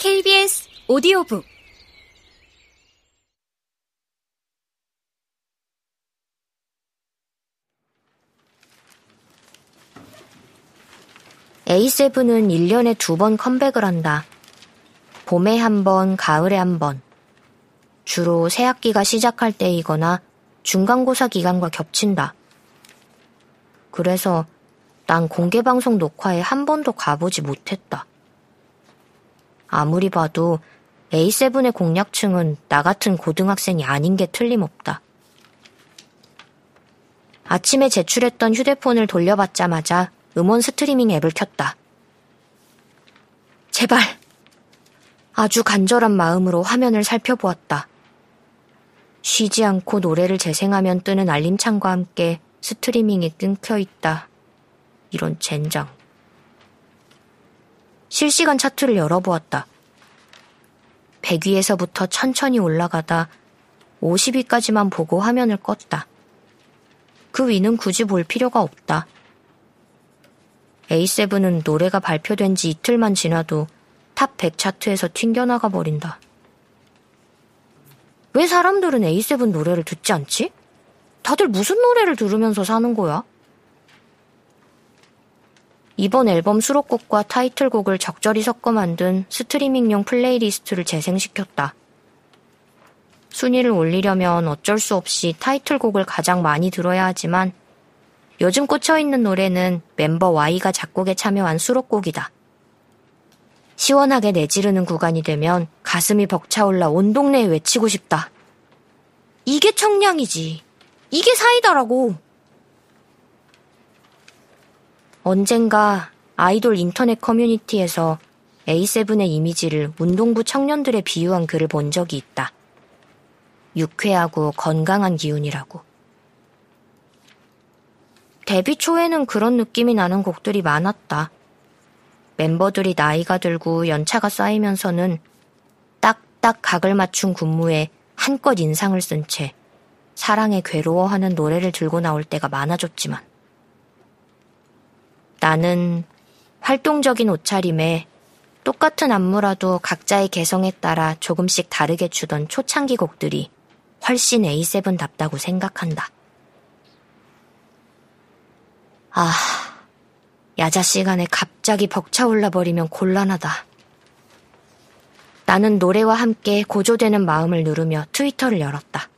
KBS 오디오북 A7은 1년에 두 번 컴백을 한다. 봄에 한 번, 가을에 한 번. 주로 새학기가 시작할 때이거나 중간고사 기간과 겹친다. 그래서 난 공개방송 녹화에 한 번도 가보지 못했다. 아무리 봐도 A7의 공략층은 나 같은 고등학생이 아닌 게 틀림없다. 아침에 제출했던 휴대폰을 돌려받자마자 음원 스트리밍 앱을 켰다. 제발! 아주 간절한 마음으로 화면을 살펴보았다. 쉬지 않고 노래를 재생하면 뜨는 알림창과 함께 스트리밍이 끊겨 있다. 이런 젠장. 실시간 차트를 열어보았다. 100위에서부터 천천히 올라가다 50위까지만 보고 화면을 껐다. 그 위는 굳이 볼 필요가 없다. A7은 노래가 발표된 지 이틀만 지나도 탑 100 차트에서 튕겨나가 버린다. 왜 사람들은 A7 노래를 듣지 않지? 다들 무슨 노래를 들으면서 사는 거야? 이번 앨범 수록곡과 타이틀곡을 적절히 섞어 만든 스트리밍용 플레이리스트를 재생시켰다. 순위를 올리려면 어쩔 수 없이 타이틀곡을 가장 많이 들어야 하지만 요즘 꽂혀있는 노래는 멤버 Y가 작곡에 참여한 수록곡이다. 시원하게 내지르는 구간이 되면 가슴이 벅차올라 온 동네에 외치고 싶다. 이게 청량이지. 이게 사이다라고. 언젠가 아이돌 인터넷 커뮤니티에서 A7의 이미지를 운동부 청년들의 비유한 글을 본 적이 있다. 유쾌하고 건강한 기운이라고. 데뷔 초에는 그런 느낌이 나는 곡들이 많았다. 멤버들이 나이가 들고 연차가 쌓이면서는 딱딱 각을 맞춘 군무에 한껏 인상을 쓴 채 사랑에 괴로워하는 노래를 들고 나올 때가 많아졌지만 나는 활동적인 옷차림에 똑같은 안무라도 각자의 개성에 따라 조금씩 다르게 추던 초창기 곡들이 훨씬 A7답다고 생각한다. 아, 야자 시간에 갑자기 벅차올라 버리면 곤란하다. 나는 노래와 함께 고조되는 마음을 누르며 트위터를 열었다.